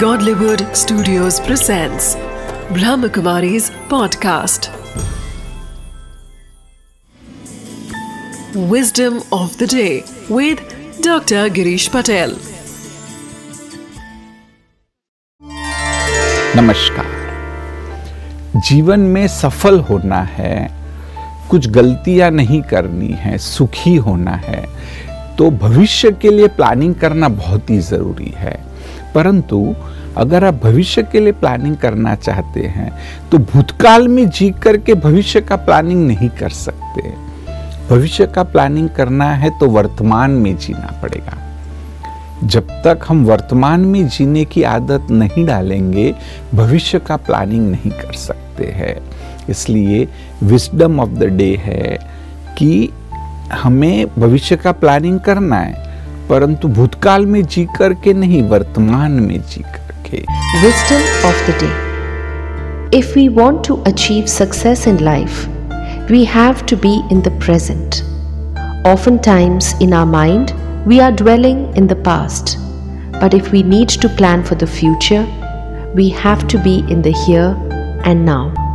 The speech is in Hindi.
Godlywood Studios presents Brahmakumari's podcast. Wisdom of the day with Dr. Girish Patel. नमस्कार जीवन में सफल होना है कुछ गलतियाँ नहीं करनी है सुखी होना है तो भविष्य के लिए प्लानिंग करना बहुत ही ज़रूरी है परंतु अगर आप भविष्य के लिए प्लानिंग करना चाहते हैं तो भूतकाल में जी करके भविष्य का प्लानिंग नहीं कर सकते। भविष्य का प्लानिंग करना है तो वर्तमान में जीना पड़ेगा। जब तक हम वर्तमान में जीने की आदत नहीं डालेंगे, भविष्य का प्लानिंग नहीं कर सकते हैं। इसलिए विस्डम ऑफ़ द डे है कि हमें भविष्य का प्लानिंग करना है। परंतु भूतकाल में जी करके नहीं, वर्तमान में जी करके। Wisdom of the day if we want to achieve success in life we have to be in the present often times in our mind we are dwelling in the past but if we need to plan for the future we have to be in there and now